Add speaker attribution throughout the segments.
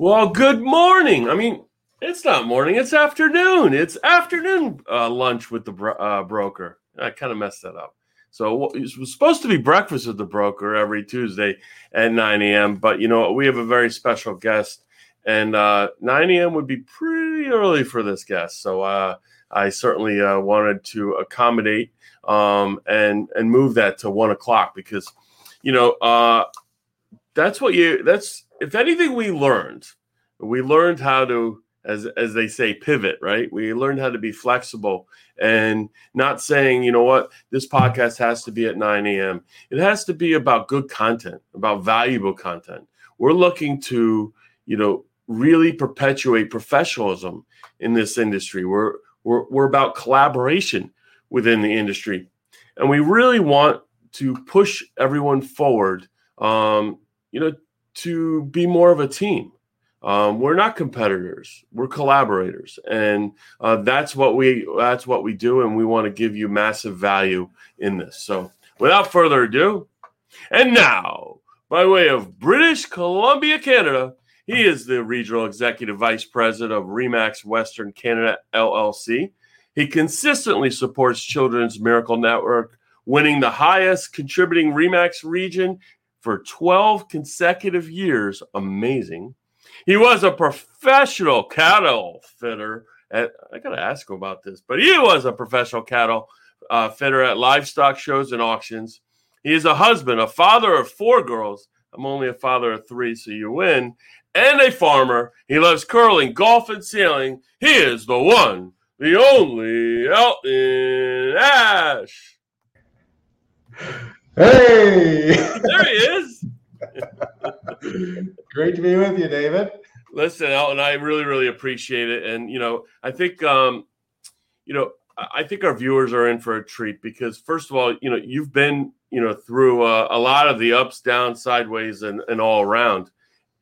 Speaker 1: Well, good morning. I mean, it's not morning; it's afternoon. It's afternoon uh, lunch with the bro- uh, broker. I kind of messed that up. So it was supposed to be breakfast with the broker every Tuesday at 9 a.m. But you know we have a very special guest, and uh, 9 a.m. would be pretty early for this guest. So uh, I certainly uh, wanted to accommodate um, and and move that to one o'clock because you know uh, that's what you that's if anything we learned. We learned how to as as they say pivot right? We learned how to be flexible and not saying you know what? This podcast has to be at 9 a.m it has to be about good content about valuable content. We're looking to you know really perpetuate professionalism in this industry. We're we're, we're about collaboration within the industry. And we really want to push everyone forward um, you know to be more of a team um, we're not competitors; we're collaborators, and uh, that's what we that's what we do, and we want to give you massive value in this. So, without further ado, and now by way of British Columbia, Canada, he is the regional executive vice president of Remax Western Canada LLC. He consistently supports Children's Miracle Network, winning the highest contributing Remax region for 12 consecutive years. Amazing. He was a professional cattle fitter. At, I got to ask him about this, but he was a professional cattle uh, fitter at livestock shows and auctions. He is a husband, a father of four girls. I'm only a father of three, so you win. And a farmer. He loves curling, golf, and sailing. He is the one, the only Elton Ash.
Speaker 2: Hey!
Speaker 1: There he is.
Speaker 2: Great to be with you, David.
Speaker 1: Listen, Elton, I really, really appreciate it, and you know, I think, um, you know, I think our viewers are in for a treat because, first of all, you know, you've been, you know, through uh, a lot of the ups, downs, sideways, and and all around.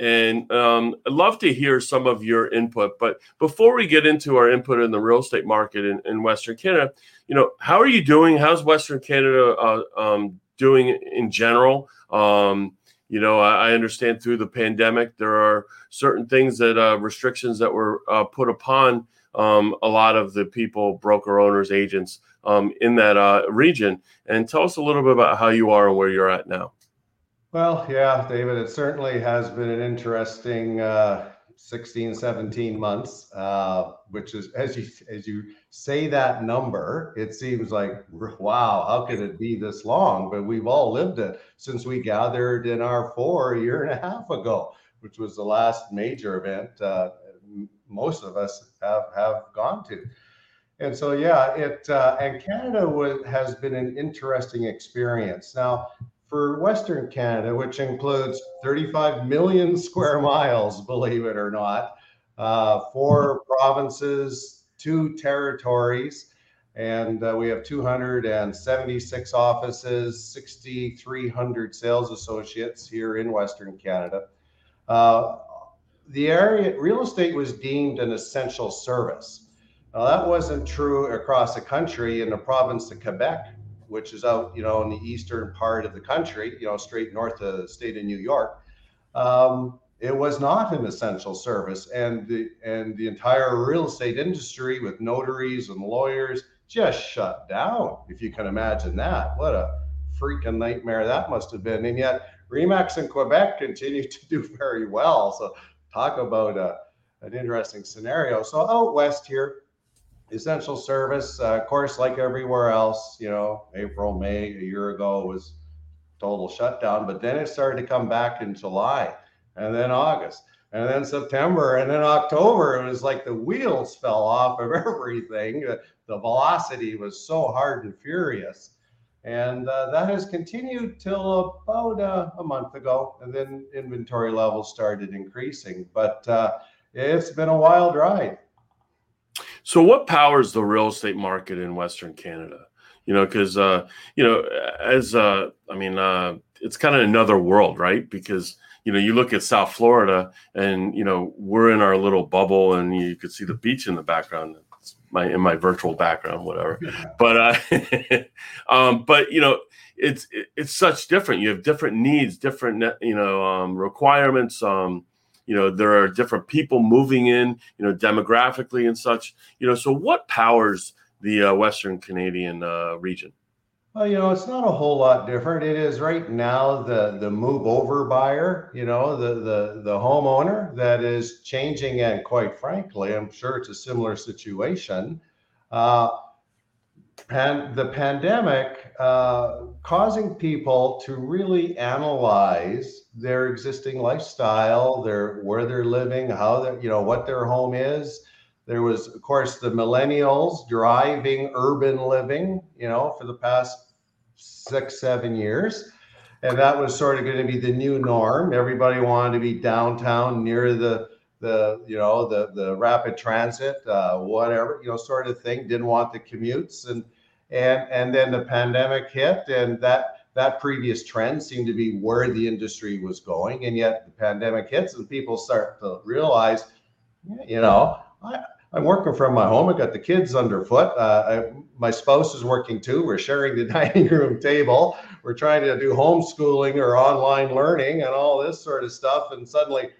Speaker 1: And um, I'd love to hear some of your input. But before we get into our input in the real estate market in, in Western Canada, you know, how are you doing? How's Western Canada uh, um, doing in general? Um, you know, I, I, understand through the pandemic there are certain things that uh, restrictions that were uh, put upon um, a lot of the people, broker owners, agents um, in that uh, region. And tell us a little bit about how you are and where you're at now.
Speaker 2: Well, yeah, David, it certainly has been an interesting uh, 16, 17 months, uh, which is as you as you say that number, it seems like wow, how could it be this long? But we've all lived it since we gathered in R4 a year and a half ago, which was the last major event uh, most of us have have gone to. And so, yeah, it uh, and Canada was, has been an interesting experience. Now, for Western Canada, which includes 35 million square miles, believe it or not, uh, four provinces, two territories, and uh, we have 276 offices, 6,300 sales associates here in Western Canada. Uh, the area real estate was deemed an essential service. Now that wasn't true across the country in the province of Quebec which is out, you know, in the eastern part of the country, you know, straight north of the state of New York. Um, it was not an essential service, and the and the entire real estate industry with notaries and lawyers just shut down. If you can imagine that, what a freaking nightmare that must have been. And yet, Remax in Quebec continued to do very well. So, talk about a, an interesting scenario. So, out west here, essential service, uh, of course, like everywhere else, you know, April, May, a year ago was total shutdown, but then it started to come back in July and then August and then September and then October. It was like the wheels fell off of everything. The velocity was so hard and furious. And uh, that has continued till about uh, a month ago. And then inventory levels started increasing. But uh, it's been a wild ride.
Speaker 1: So, what powers the real estate market in Western Canada? You know, because uh, you know, as uh, I mean, uh, it's kind of another world, right? Because you know, you look at South Florida, and you know, we're in our little bubble, and you could see the beach in the background. It's my in my virtual background, whatever. But uh, um, but you know, it's it's such different. You have different needs, different you know um, requirements. Um, you know there are different people moving in you know demographically and such you know so what powers the uh, western canadian uh, region
Speaker 2: well, you know, it's not a whole lot different. It is right now the the move over buyer, you know, the the the homeowner that is changing, and quite frankly, I'm sure it's a similar situation. Uh, and the pandemic uh, causing people to really analyze their existing lifestyle, their where they're living, how they you know what their home is. There was, of course, the millennials driving urban living, you know, for the past six, seven years. And that was sort of going to be the new norm. Everybody wanted to be downtown near the the you know the the rapid transit, uh, whatever you know sort of thing. Didn't want the commutes, and and and then the pandemic hit, and that that previous trend seemed to be where the industry was going, and yet the pandemic hits, and people start to realize, you know, I, I'm working from my home. I got the kids underfoot. Uh, I, my spouse is working too. We're sharing the dining room table. We're trying to do homeschooling or online learning and all this sort of stuff. And suddenly,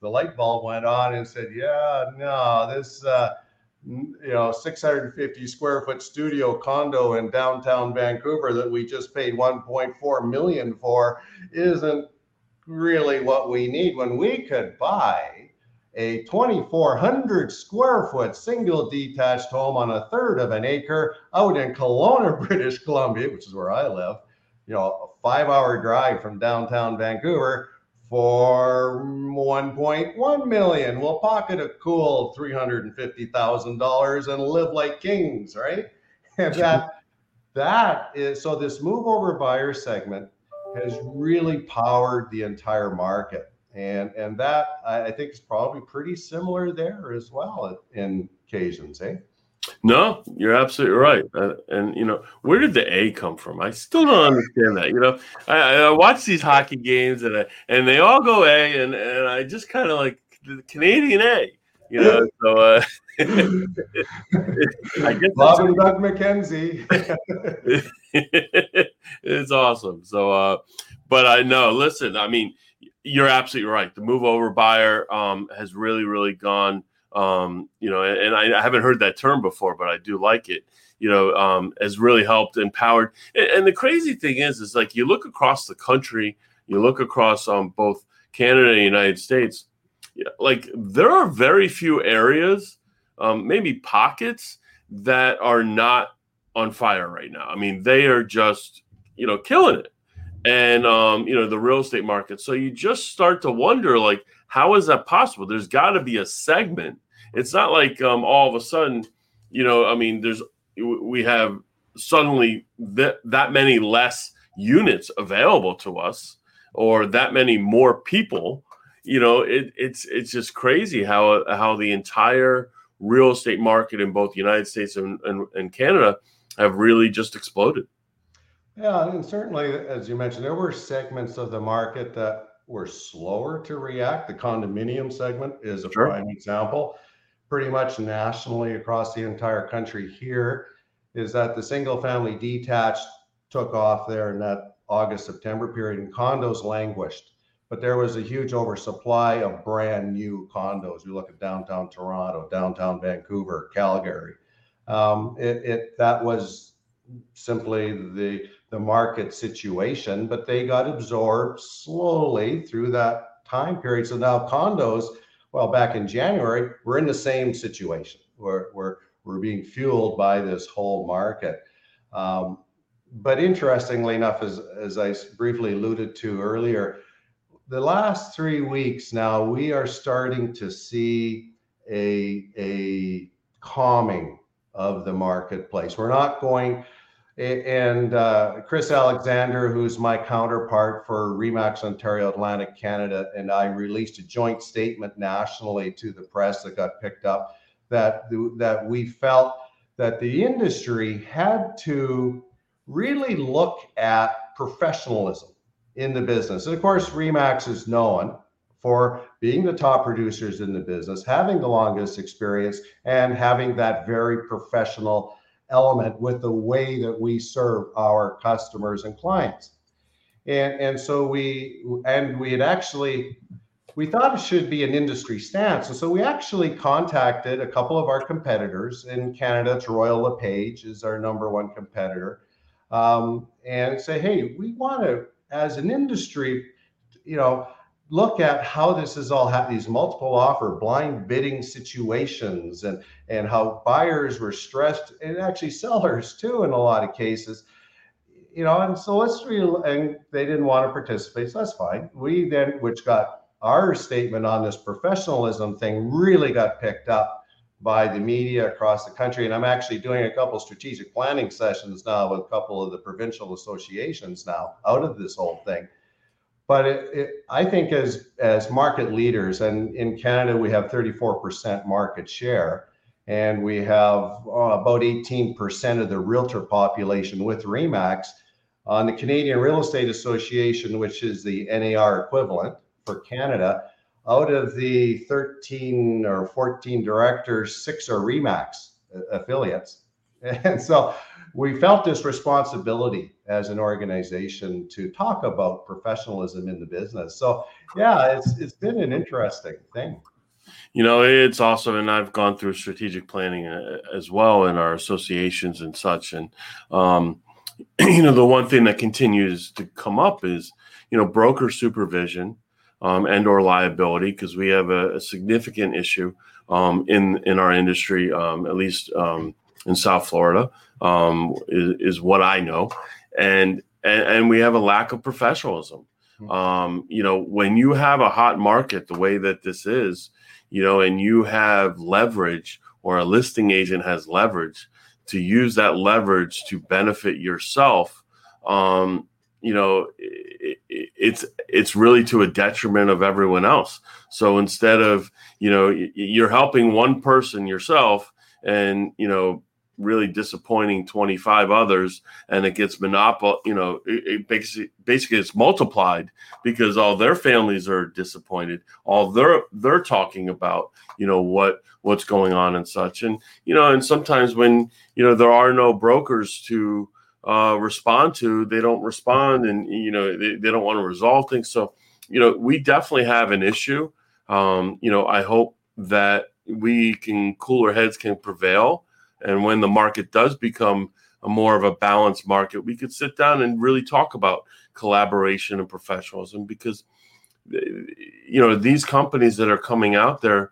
Speaker 2: the light bulb went on and said, "Yeah, no, this." Uh, you know 650 square foot studio condo in downtown vancouver that we just paid 1.4 million for isn't really what we need when we could buy a 2,400 square foot single detached home on a third of an acre out in Kelowna, British Columbia, which is where I live. You know, a five hour drive from downtown Vancouver for 1.1 million. We'll pocket a cool $350,000 and live like kings, right? And that that is so this move over buyer segment has really powered the entire market and and that I, think is probably pretty similar there as well in occasions, eh?
Speaker 1: No, you're absolutely right. Uh, and you know, where did the A come from? I still don't understand that. You know, I, I watch these hockey games and I, and they all go A, and and I just kind of like the Canadian A. You know, so uh,
Speaker 2: I guess Bob and Doug McKenzie.
Speaker 1: it's awesome. So, uh, but I know. Listen, I mean you're absolutely right. The move over buyer um, has really, really gone. Um, you know, and, and I, haven't heard that term before, but I do like it. You know, um, has really helped, empowered. And, and, the crazy thing is, is like you look across the country, you look across um, both Canada and the United States. Like there are very few areas, um, maybe pockets that are not on fire right now. I mean, they are just you know killing it and um, you know the real estate market. So you just start to wonder, like, how is that possible? There's got to be a segment. It's not like um, all of a sudden, you know. I mean, there's we have suddenly that many less units available to us, or that many more people. You know, it, it's it's just crazy how how the entire real estate market in both the United States and, and, and Canada have really just exploded.
Speaker 2: Yeah, and certainly, as you mentioned, there were segments of the market that were slower to react. The condominium segment is a sure. prime example. Pretty much nationally across the entire country here is that the single family detached took off there in that August September period and condos languished. But there was a huge oversupply of brand new condos. You look at downtown Toronto, downtown Vancouver, Calgary. Um, it, it that was simply the the market situation, but they got absorbed slowly through that time period. So now condos, well, back in January, we're in the same situation. We're, we're, we're being fueled by this whole market. Um, but interestingly enough, as, as I briefly alluded to earlier, the last three weeks now, we are starting to see a, a calming of the marketplace. We're not going, and uh, Chris Alexander, who's my counterpart for Remax Ontario Atlantic Canada, and I released a joint statement nationally to the press that got picked up that that we felt that the industry had to really look at professionalism in the business. And of course, Remax is known for being the top producers in the business, having the longest experience, and having that very professional element with the way that we serve our customers and clients. And, and so we and we had actually we thought it should be an industry stance. And so we actually contacted a couple of our competitors in Canada. It's Royal LePage is our number one competitor. Um, and say, hey, we want to, as an industry, you know, look at how this is all ha- these multiple offer blind bidding situations and and how buyers were stressed and actually sellers too in a lot of cases. You know and so let's re- and they didn't want to participate so that's fine. We then which got our statement on this professionalism thing really got picked up by the media across the country. And i'm actually doing a couple strategic planning sessions now with a couple of the provincial associations now out of this whole thing but it, it, I think as as market leaders, and in Canada we have 34% market share, and we have uh, about 18% of the realtor population with Remax. On the Canadian Real Estate Association, which is the NAR equivalent for Canada, out of the 13 or 14 directors, six are Remax affiliates. And so we felt this responsibility as an organization to talk about professionalism in the business. So yeah, it's it's been an interesting thing.
Speaker 1: You know, it's awesome, and I've gone through strategic planning uh, as well in our associations and such. And um, you know, the one thing that continues to come up is you know broker supervision um, and or liability because we have a, a significant issue um, in in our industry, um, at least um, in South Florida, um, is, is, what I know, and, and and we have a lack of professionalism. Hmm. Um, you know, when you have a hot market the way that this is, you know, and you have leverage or a listing agent has leverage to use that leverage to benefit yourself. Um, you know, it, it, it's it's really to a detriment of everyone else. So instead of you know you're helping one person yourself, and you know really disappointing 25 others and it gets monopol you know it, it basically basically it's multiplied because all their families are disappointed all they're they're talking about you know what what's going on and such. And you know and sometimes when you know there are no brokers to uh, respond to they don't respond and you know they, they don't want to resolve things. So you know we definitely have an issue. Um, you know i hope that we can cooler heads can prevail and when the market does become a more of a balanced market, we could sit down and really talk about collaboration and professionalism because you know these companies that are coming out there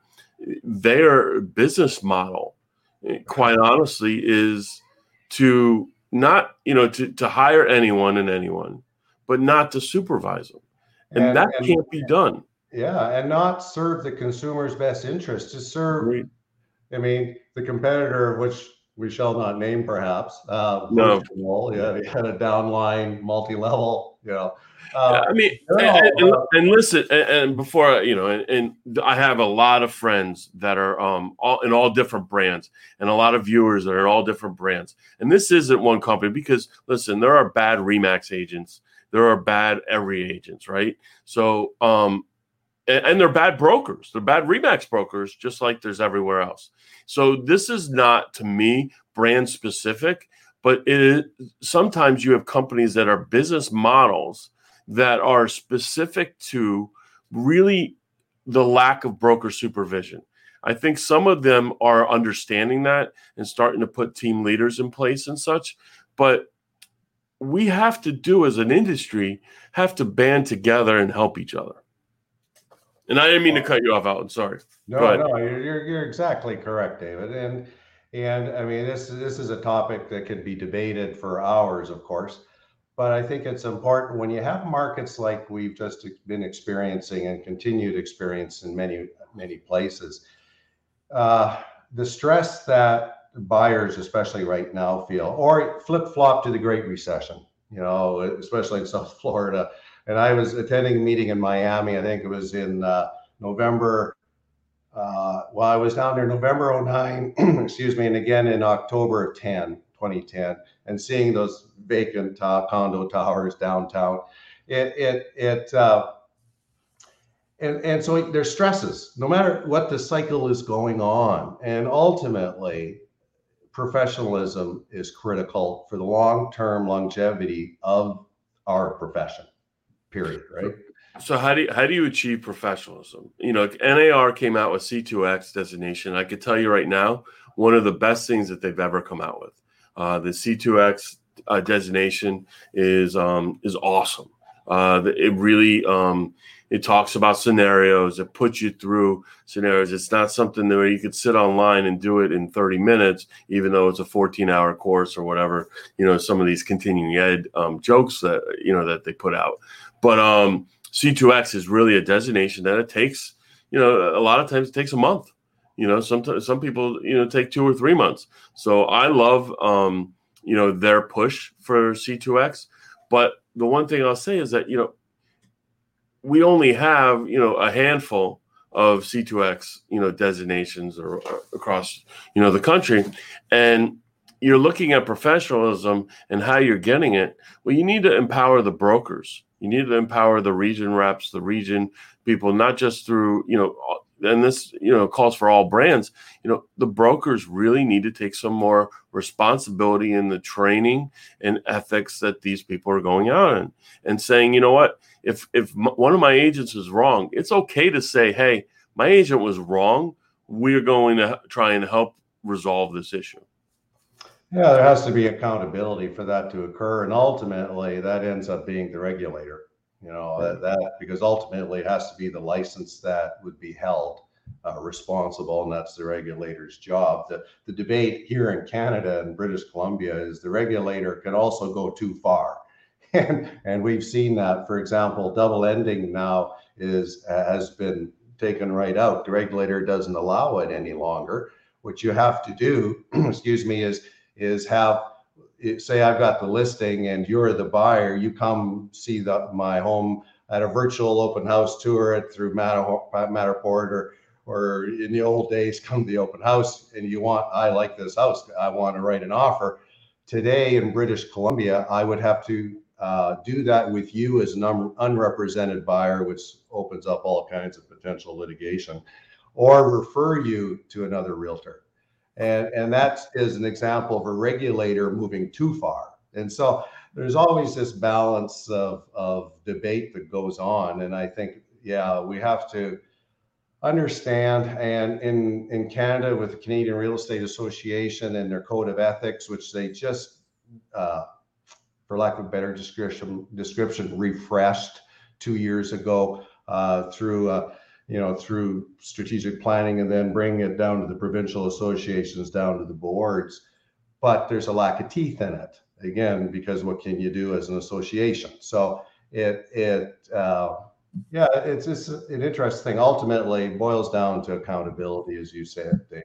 Speaker 1: their business model quite honestly is to not you know to, to hire anyone and anyone but not to supervise them. And, and that and, can't be done.
Speaker 2: Yeah and not serve the consumer's best interest to serve I mean, the competitor, which we shall not name, perhaps. Uh,
Speaker 1: no.
Speaker 2: yeah, they had a downline, multi-level. You know,
Speaker 1: uh, I mean, and, and, and, listen, and, and before you know, and, I have a lot of friends that are um all in all different brands, and a lot of viewers that are all different brands. And this isn't one company because listen, there are bad Remax agents, there are bad every agents, right? So um, and, they're bad brokers. They're bad Remax brokers, just like there's everywhere else. So this is not to me brand specific, but it is, sometimes you have companies that are business models that are specific to really the lack of broker supervision. I think some of them are understanding that and starting to put team leaders in place and such, but we have to do as an industry have to band together and help each other. And I didn't mean to cut you off, Alan. Sorry.
Speaker 2: No, no, you're you're exactly correct, David. And and I mean this this is a topic that could be debated for hours, of course. But I think it's important when you have markets like we've just been experiencing and continued experience in many many places. Uh, the stress that buyers, especially right now, feel, or flip flop to the Great Recession. You know, especially in South Florida and I was attending a meeting in Miami. I think it was in uh, November. Uh, well, I was down there November 09, excuse me, and again in October of 10, 2010, and seeing those vacant uh, condo towers downtown. It, it, it, uh, and, and so there's stresses, no matter what the cycle is going on. And ultimately, professionalism is critical for the long term longevity of our profession period, right?
Speaker 1: So how do you, how do you achieve professionalism? You know, NAR came out with C2X designation. I could tell you right now, one of the best things that they've ever come out with. Uh, the C2X uh, designation is um, is awesome. Uh, it really um, it talks about scenarios. It puts you through scenarios. It's not something where you could sit online and do it in 30 minutes, even though it's a 14 hour course or whatever. You know, some of these continuing ed um, jokes that you know that they put out. But um, C2X is really a designation that it takes. You know, a lot of times it takes a month. You know, sometimes some people you know take two or three months. So I love um, you know their push for C2X. But the one thing I'll say is that you know we only have you know a handful of C2X you know designations or, or across you know the country, and you're looking at professionalism and how you're getting it. Well, you need to empower the brokers. You need to empower the region reps, the region people, not just through you know and this you know calls for all brands. You know the brokers really need to take some more responsibility in the training and ethics that these people are going out in and saying you know what? If if one of my agents is wrong it's okay to say hey my agent was wrong. We're going to try and help resolve this issue
Speaker 2: yeah there has to be accountability for that to occur and ultimately that ends up being the regulator you know that, that because ultimately it has to be the license that would be held uh, responsible and that's the regulator's job. The, the debate here in canada and british columbia is the regulator can also go too far. And and we've seen that for example double ending now is has been taken right out. The regulator doesn't allow it any longer. What you have to do excuse me is is have say I've got the listing and you're the buyer, you come see the, my home at a virtual open house tour it through Matterport or or in the old days come to the open house and you want I like this house I want to write an offer. Today in British Columbia I would have to uh, do that with you as an un- unrepresented buyer which opens up all kinds of potential litigation or refer you to another realtor and, and that is an example of a regulator moving too far. And so there's always this balance of, of debate that goes on. And I think, yeah, we have to understand. And in, in Canada, with the Canadian Real Estate Association and their code of ethics, which they just, uh, for lack of a better description, description refreshed two years ago uh, through uh, you know, through strategic planning and then bring it down to the provincial associations, down to the boards. But there's a lack of teeth in it again because what can you do as an association? So it it uh, yeah, it's just an interesting thing. Ultimately, boils down to accountability, as you said, Dave.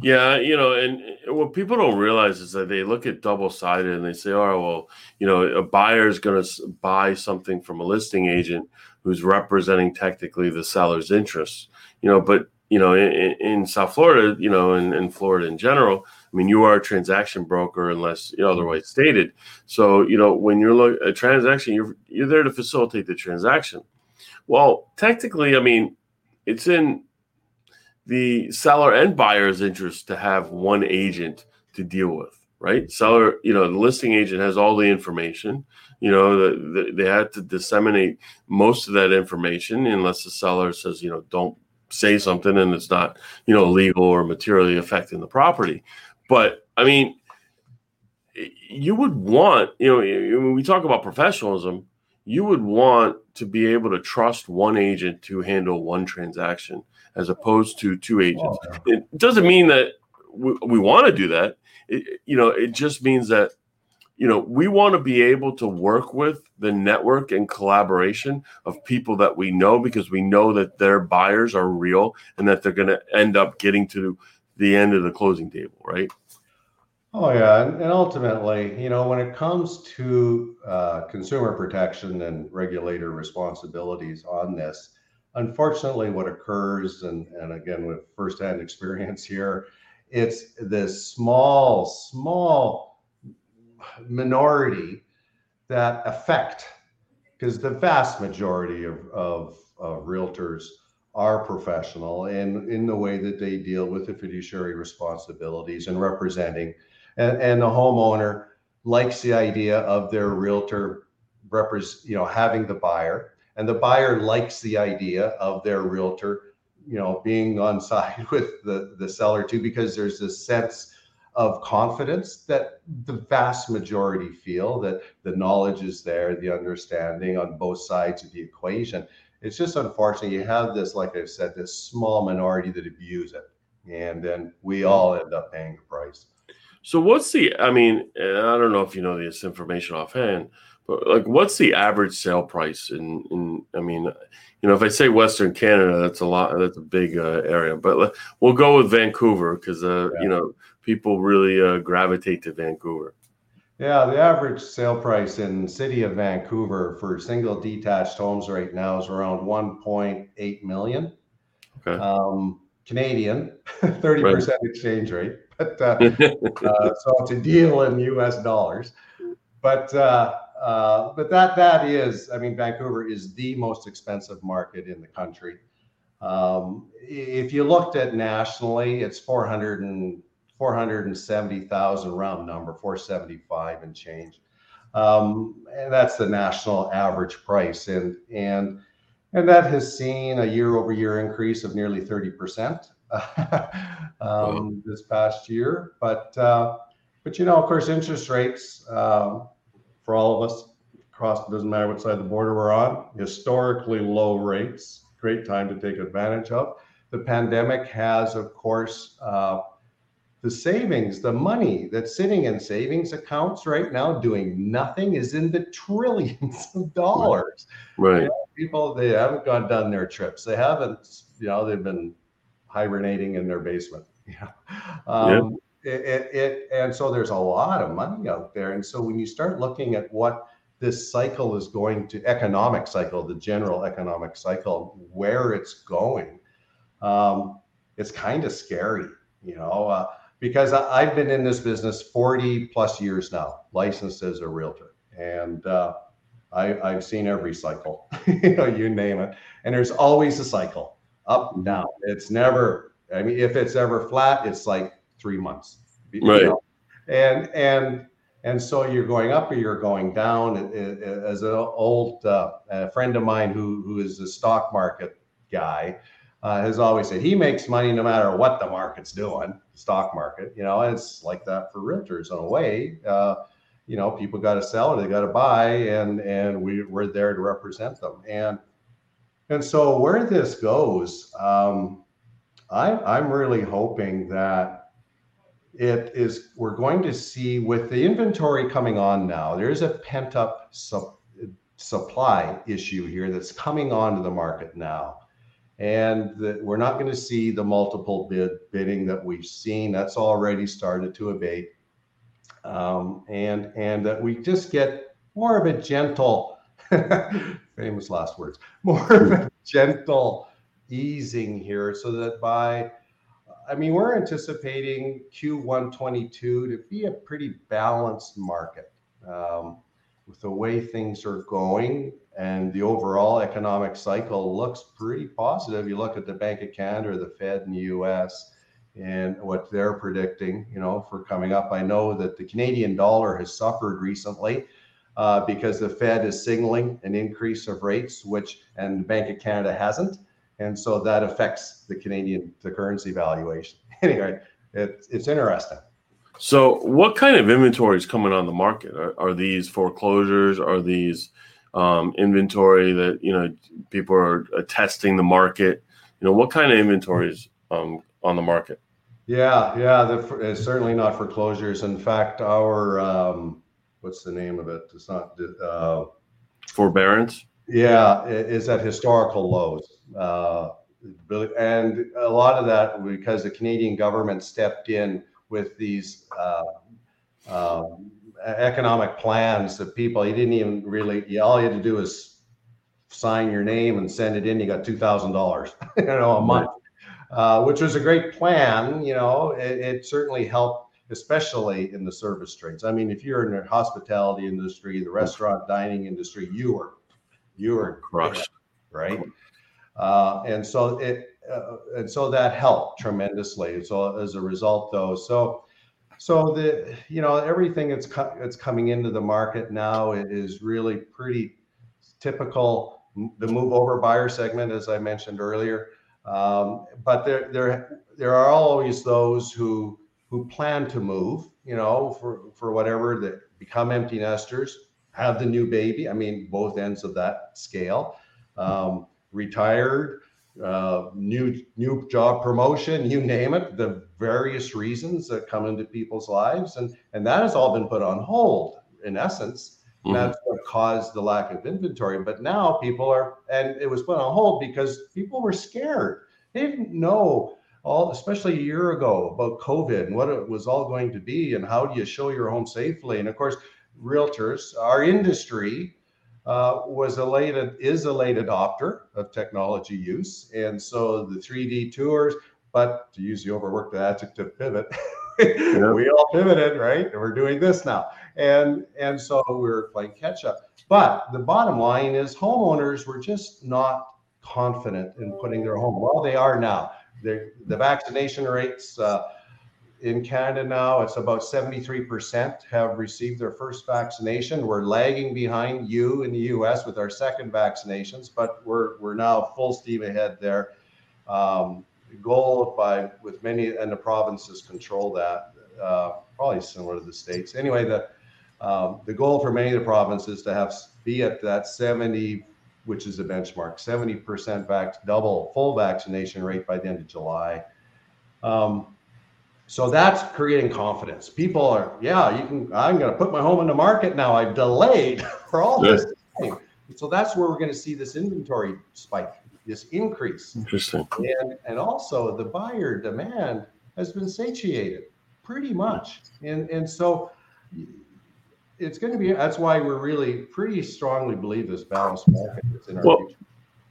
Speaker 1: Yeah, you know, and what people don't realize is that they look at double sided and they say, oh, well, you know, a buyer is going to buy something from a listing agent who's representing technically the seller's interests, you know, but, you know, in, in South Florida, you know, in, in Florida in general, I mean, you are a transaction broker unless you know, mm-hmm. otherwise stated. So, you know, when you're look a transaction, you're you're there to facilitate the transaction. Well, technically, I mean, it's in the seller and buyer's interest to have one agent to deal with, right? Seller, you know, the listing agent has all the information. You know, the, the, they had to disseminate most of that information unless the seller says, you know, don't say something and it's not, you know, legal or materially affecting the property. But I mean, you would want, you know, when we talk about professionalism, you would want to be able to trust one agent to handle one transaction as opposed to two agents. Oh. It doesn't mean that we, we want to do that. It, you know, it just means that you know we want to be able to work with the network and collaboration of people that we know because we know that their buyers are real and that they're going to end up getting to the end of the closing table, right?
Speaker 2: Oh yeah, and, ultimately, you know, when it comes to uh, consumer protection and regulator responsibilities on this, unfortunately, what occurs, and, and again, with firsthand experience here, it's this small, small minority that affect, because the vast majority of, of, of realtors are professional in, in the way that they deal with the fiduciary responsibilities and representing. And, and the homeowner likes the idea of their realtor represent, you know, having the buyer and the buyer likes the idea of their realtor, you know, being on side with the the seller too, because there's this sense of confidence that the vast majority feel that the knowledge is there, the understanding on both sides of the equation. It's just unfortunate you have this, like I've said, this small minority that abuse it, and then we mm-hmm. all end up paying the price.
Speaker 1: So what's the? I mean, I don't know if you know this information offhand, like, what's the average sale price in? In I mean, you know, if I say Western Canada, that's a lot. That's a big uh, area, but we'll go with Vancouver because uh, yeah. you know people really uh, gravitate to Vancouver.
Speaker 2: Yeah, the average sale price in city of Vancouver for single detached homes right now is around 1.8 million. Okay. Um, Canadian, 30% right. exchange rate. But uh, uh, so it's a deal in US dollars. But uh, uh, but that that is, I mean, Vancouver is the most expensive market in the country. Um, if you looked at nationally, it's 400 and 470,000 round number, 475 and change. Um, and that's the national average price. And, and, and that has seen a year over year increase of nearly 30% um, this past year. But, uh, but you know, of course, interest rates um, for all of us across, doesn't matter what side of the border we're on, historically low rates, great time to take advantage of. The pandemic has, of course, uh, the savings, the money that's sitting in savings accounts right now doing nothing is in the trillions of dollars.
Speaker 1: Right. You
Speaker 2: know, people, they haven't gone done their trips. They haven't, you know, they've been hibernating in their basement. Yeah. Um, yeah. It, it, and so there's a lot of money out there. And so when you start looking at what this cycle is going to, economic cycle, the general economic cycle, where it's going, um, it's kind of scary. You know, uh, because I, have been in this business 40 plus years now, licensed as a realtor. And uh, I, have seen every cycle, you know, you name it. And there's always a cycle up down. It's never, I mean, if it's ever flat, it's like three months.
Speaker 1: Right. Know?
Speaker 2: And, and, and so you're going up or you're going down. As an old uh, friend of mine who, who is a stock market guy, uh, has always said he makes money no matter what the market's doing, stock market. You know, it's like that for realtors in a way. Uh, you know, people got to sell or they got to buy, and and we we're there to represent them. And and so where this goes, um, I I'm really hoping that it is we're going to see with the inventory coming on now. There is a pent up su- supply issue here that's coming onto the market now and that we're not going to see the multiple bid bidding that we've seen. That's already started to abate, um, and and that we just get more of a gentle, famous last words, more of a gentle easing here, so that by I mean, we're anticipating Q1 22 to be a pretty balanced market. Um, with the way things are going and the overall economic cycle looks pretty positive. You look at the Bank of Canada the Fed in the US and what they're predicting, you know, for coming up. I know that the Canadian dollar has suffered recently uh, because the Fed is signaling an increase of rates, which and the Bank of Canada hasn't. And so that affects the Canadian the currency valuation. anyway, it, it's interesting.
Speaker 1: So, what kind of inventory is coming on the market? Are, are these foreclosures? Are these um, inventory that you know people are testing the market? You know, what kind of inventory is um, on the market?
Speaker 2: Yeah, yeah, the, it's certainly not foreclosures. In fact, our um, what's the name of it? It's not uh,
Speaker 1: forbearance.
Speaker 2: Yeah, is at historical lows. Uh, and a lot of that because the Canadian government stepped in with these uh, um, economic plans that people, you didn't even really, all you had to do is sign your name and send it in. You got $2,000, you know, a month, uh, which was a great plan. You know, it, it, certainly helped, especially in the service trades. I mean, if you're in the hospitality industry, the restaurant dining industry, you were, you were
Speaker 1: crushed,
Speaker 2: right? Uh, and so it, uh, and so that helped tremendously. So as a result, though, so so the you know everything that's co- that's coming into the market now is really pretty typical the move over buyer segment, as I mentioned earlier. Um, but there, there, there are always those who who plan to move, you know, for for whatever that become empty nesters, have the new baby. I mean, both ends of that scale. Um, retired, uh, new new job promotion, you name it. The various reasons that come into people's lives, and and that has all been put on hold in essence. Mm-hmm. That's what caused the lack of inventory. But now people are, and it was put on hold because people were scared. They didn't know all, especially a year ago, about COVID and what it was all going to be, and how do you show your home safely. And of course, realtors, our industry, uh, was a late is a late adopter of technology use, and so the 3D tours. But to use the overworked adjective pivot, yeah. we all pivoted, right? And we're doing this now and and so we are playing catch up. But the bottom line is homeowners were just not confident in putting their home. Well, they are now. The the vaccination rates uh, in Canada now it's about 73% have received their first vaccination. We're lagging behind you in the U.S. with our second vaccinations, but we're we're now full steam ahead there. Um, goal by with many and the provinces control that. Uh, probably similar to the states. Anyway, the um, the goal for many of the provinces to have be at that 70, which is a benchmark, 70% vac, double full vaccination rate by the end of July. Um, so that's creating confidence. People are, yeah, you can. I'm going to put my home in the market now. I've delayed for all this. So that's where we're going to see this inventory spike, this increase.
Speaker 1: Interesting.
Speaker 2: And and also the buyer demand has been satiated pretty much. And and so it's going to be that's why we're really pretty strongly believe this balanced market is in our
Speaker 1: well,
Speaker 2: future.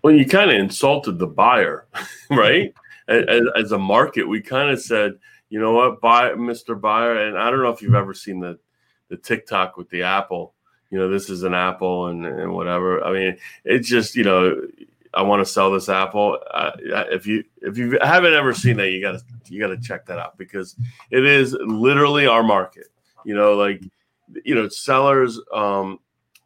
Speaker 1: Well, you kind of insulted the buyer, right? as, as, a market, we kind of said, you know what, buy Mr. Buyer, and I don't know if you've ever seen the the TikTok with the apple. You know, this is an apple and, and whatever. I mean, it's just you know, I want to sell this apple. Uh, if you if you haven't ever seen that, you gotta you gotta check that out because it is literally our market. You know, like you know, sellers, um,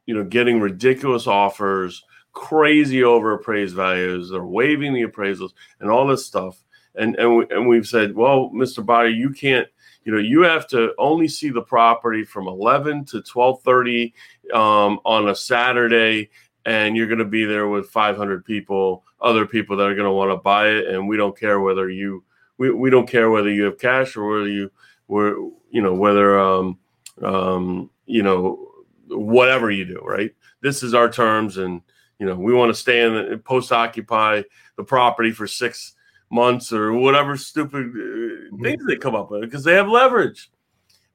Speaker 1: you know, getting ridiculous offers, crazy over appraised values, they're waiving the appraisals and all this stuff. And and we, and we've said, well, Mr. Buyer, you can't, you know, you have to only see the property from 11 to 12:30 um, on a Saturday, and you're going to be there with 500 people, other people that are going to want to buy it, and we don't care whether you, we, we don't care whether you have cash or whether you, were, you know, whether um, um, you know, whatever you do, right? This is our terms, and you know, we want to stay in the post occupy the property for six months or whatever stupid uh, mm-hmm. things they come up with because they have leverage.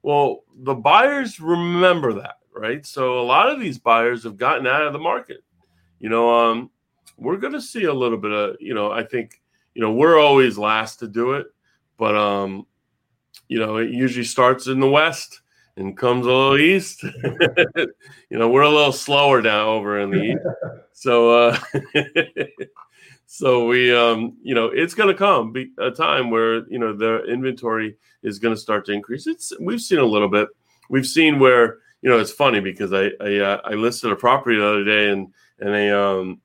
Speaker 1: Well, the buyers remember that, right? So a lot of these buyers have gotten out of the market. You know, um, we're going to see a little bit of, you know, I think, you know, we're always last to do it, but um, you know, it usually starts in the West and comes a little east. you know, we're a little slower down over in the east. So, uh, so we, um, you know, it's going to come be a time where you know the inventory is going to start to increase. It's we've seen a little bit. We've seen where you know it's funny because I I, uh, I listed a property the other day and and a um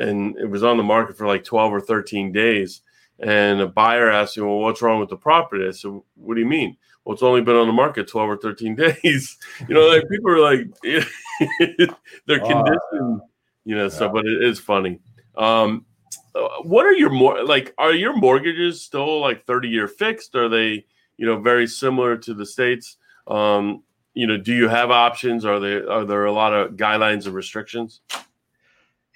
Speaker 1: and it was on the market for like twelve or thirteen days. And a buyer asked me, "Well, what's wrong with the property?" I said, "What do you mean?" well, it's only been on the market 12 or 13 days. You know, like people are like, they're conditioned, you know, so, but it is funny. Um, what are your more like, are your mortgages still like 30 year fixed? Are they, you know, very similar to the States? Um, you know, do you have options? Are there, are there a lot of guidelines and restrictions?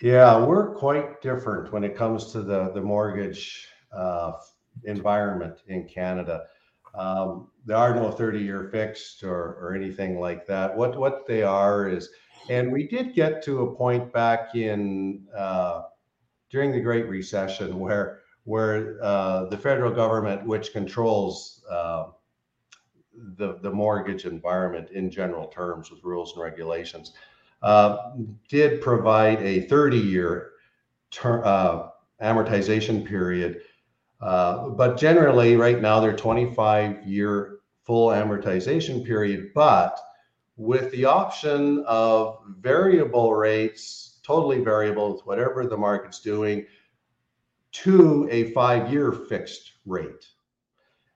Speaker 2: Yeah, we're quite different when it comes to the, the mortgage uh, environment in Canada. Um, there are no 30 year fixed or, or anything like that. What, what they are is, and we did get to a point back in uh, during the Great Recession where, where uh, the federal government, which controls uh, the, the mortgage environment in general terms with rules and regulations, uh, did provide a 30 year ter- uh, amortization period. Uh, but generally, right now, they're 25 year full amortization period, but with the option of variable rates totally variable with whatever the market's doing to a five-year fixed rate.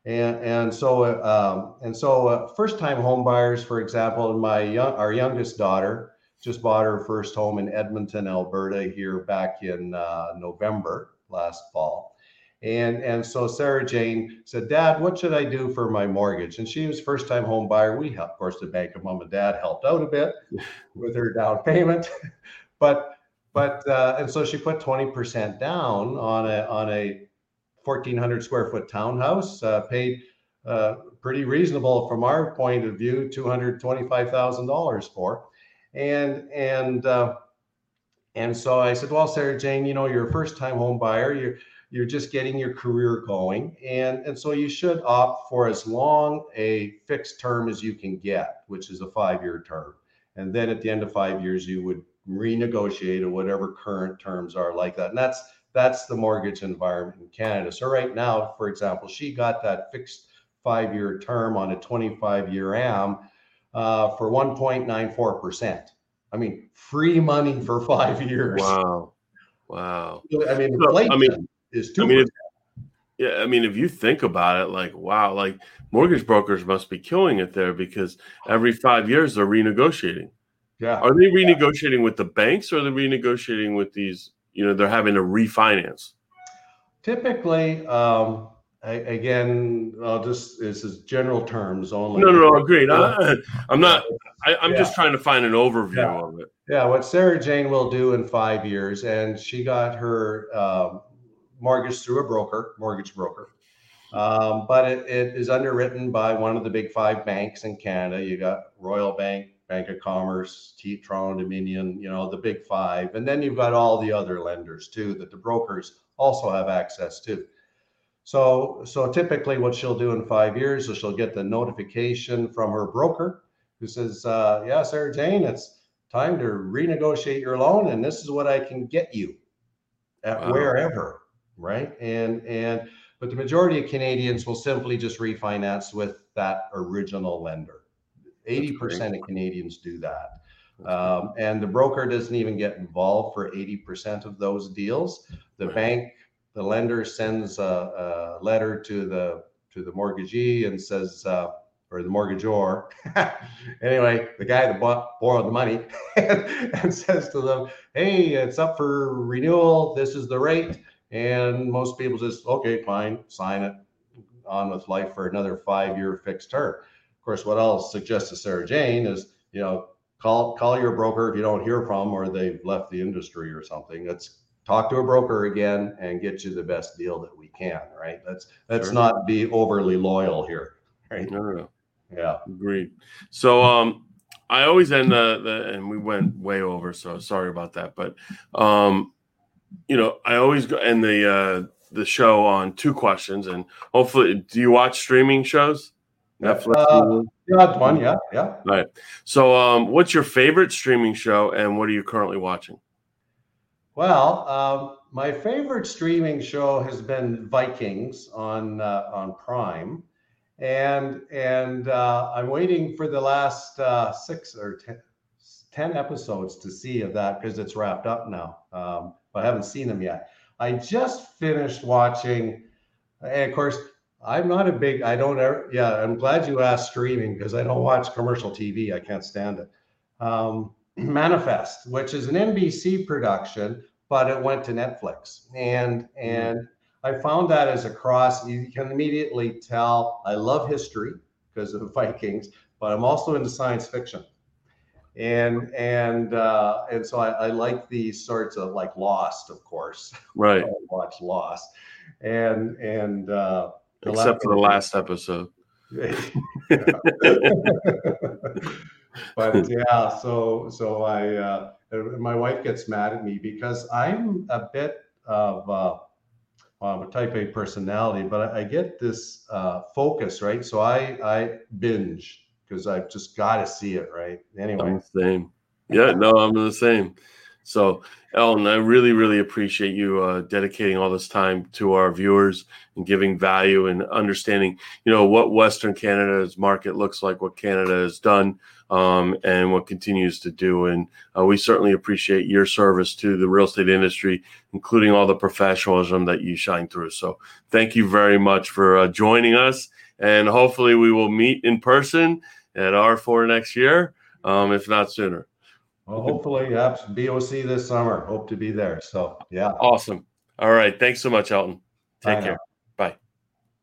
Speaker 2: And, and so, um, and so uh, first-time home buyers, for example, my young, our youngest daughter just bought her first home in Edmonton, Alberta here back in uh, November last fall. And, and so Sarah Jane said, Dad, what should I do for my mortgage? And she was first time home buyer. We, of course, the Bank of Mom and Dad helped out a bit with her down payment. But, but, uh, and so she put 20% down on a, on a 1400 square foot townhouse, uh, paid uh, pretty reasonable from our point of view, $225,000 for. And, and, uh, and so I said, well, Sarah Jane, you know, you're a first time home buyer. You're, you're just getting your career going and and so you should opt for as long a fixed term as you can get which is a five year term and then at the end of five years you would renegotiate or whatever current terms are like that. And that's that's the mortgage environment in canada. So right now for example she got that fixed five year term on a 25 year am uh, for 1.94 percent. I mean free money for five years.
Speaker 1: Wow. Wow.
Speaker 2: I mean i mean is two. I mean,
Speaker 1: yeah, I mean, if you think about it, like wow, like mortgage brokers must be killing it there because every five years they're renegotiating.
Speaker 2: Yeah.
Speaker 1: Are they renegotiating yeah. with the banks or are they renegotiating with these? You know, they're having to refinance.
Speaker 2: Typically, um, I, again, I'll just this is general terms only.
Speaker 1: No, no, no, agreed. I, am not. I, am yeah. just trying to find an overview
Speaker 2: yeah.
Speaker 1: of it.
Speaker 2: Yeah, what Sarah Jane will do in five years, and she got her um, mortgage through a broker, mortgage broker. Um, but it, it is underwritten by one of the big five banks in Canada. You got Royal Bank, Bank of Commerce, T Toronto Dominion, you know, the big five. And then you've got all the other lenders too that the brokers also have access to. So, so typically what she'll do in five years is she'll get the notification from her broker who says, uh, yeah, Sarah Jane, it's time to renegotiate your loan. And this is what I can get you at wow. wherever right? And and but the majority of Canadians will simply just refinance with that original lender. 80% of Canadians do that. Um, and the broker doesn't even get involved for 80% of those deals. The bank, the lender sends a, a, letter to the to the mortgagee and says, uh, or the mortgagor. anyway, the guy that bought, borrowed the money and says to them, "Hey, it's up for renewal. This is the rate." And most people just, okay, fine, sign it on with life for another five year fixed term. Of course, what I'll suggest to Sarah Jane is, you know, call call your broker if you don't hear from or they've left the industry or something. Let's talk to a broker again and get you the best deal that we can, right? Let's let's sure. not be overly loyal here. Right.
Speaker 1: No, no, no.
Speaker 2: Yeah.
Speaker 1: Agreed. So um I always end the, the and we went way over, so sorry about that. But um you know, I always go end the uh, the show on two questions, and hopefully, do you watch streaming shows?
Speaker 2: Netflix. Uh, yeah, one. Yeah, yeah. All
Speaker 1: right. So, um, what's your favorite streaming show, and what are you currently watching?
Speaker 2: Well, um, my favorite streaming show has been Vikings on uh, on Prime, and and uh, I'm waiting for the last uh, six or ten, 10 episodes to see of that because it's wrapped up now. Um, I haven't seen them yet. I just finished watching, and of course, I'm not a big, I don't ever, yeah, I'm glad you asked streaming because I don't watch commercial TV. I can't stand it. Um, Manifest, which is an NBC production, but it went to Netflix. And, and I found that as a cross, you can immediately tell I love history because of the Vikings, but I'm also into science fiction and and uh, and so I, I, like these sorts of like Lost, of course.
Speaker 1: Right.
Speaker 2: watch Lost, and and uh,
Speaker 1: except for the last episode.
Speaker 2: but yeah, so so I uh, my wife gets mad at me because I'm a bit of uh, I'm a type A personality, but I, I get this uh, focus right. So I I binge because I've just got to see it, right? Anyway,
Speaker 1: same. Yeah, no, I'm the same. So, Ellen, I really, really appreciate you uh, dedicating all this time to our viewers and giving value and understanding, you know, what Western Canada's market looks like, what Canada has done, um, and what continues to do. And uh, we certainly appreciate your service to the real estate industry, including all the professionalism that you shine through. So, thank you very much for uh, joining us, and hopefully, we will meet in person at R4 next year, um, if not sooner.
Speaker 2: Well, hopefully, yeah, BOC this summer. Hope to be there. So, yeah.
Speaker 1: Awesome. All right. Thanks so much, Elton. Take Bye care. Now.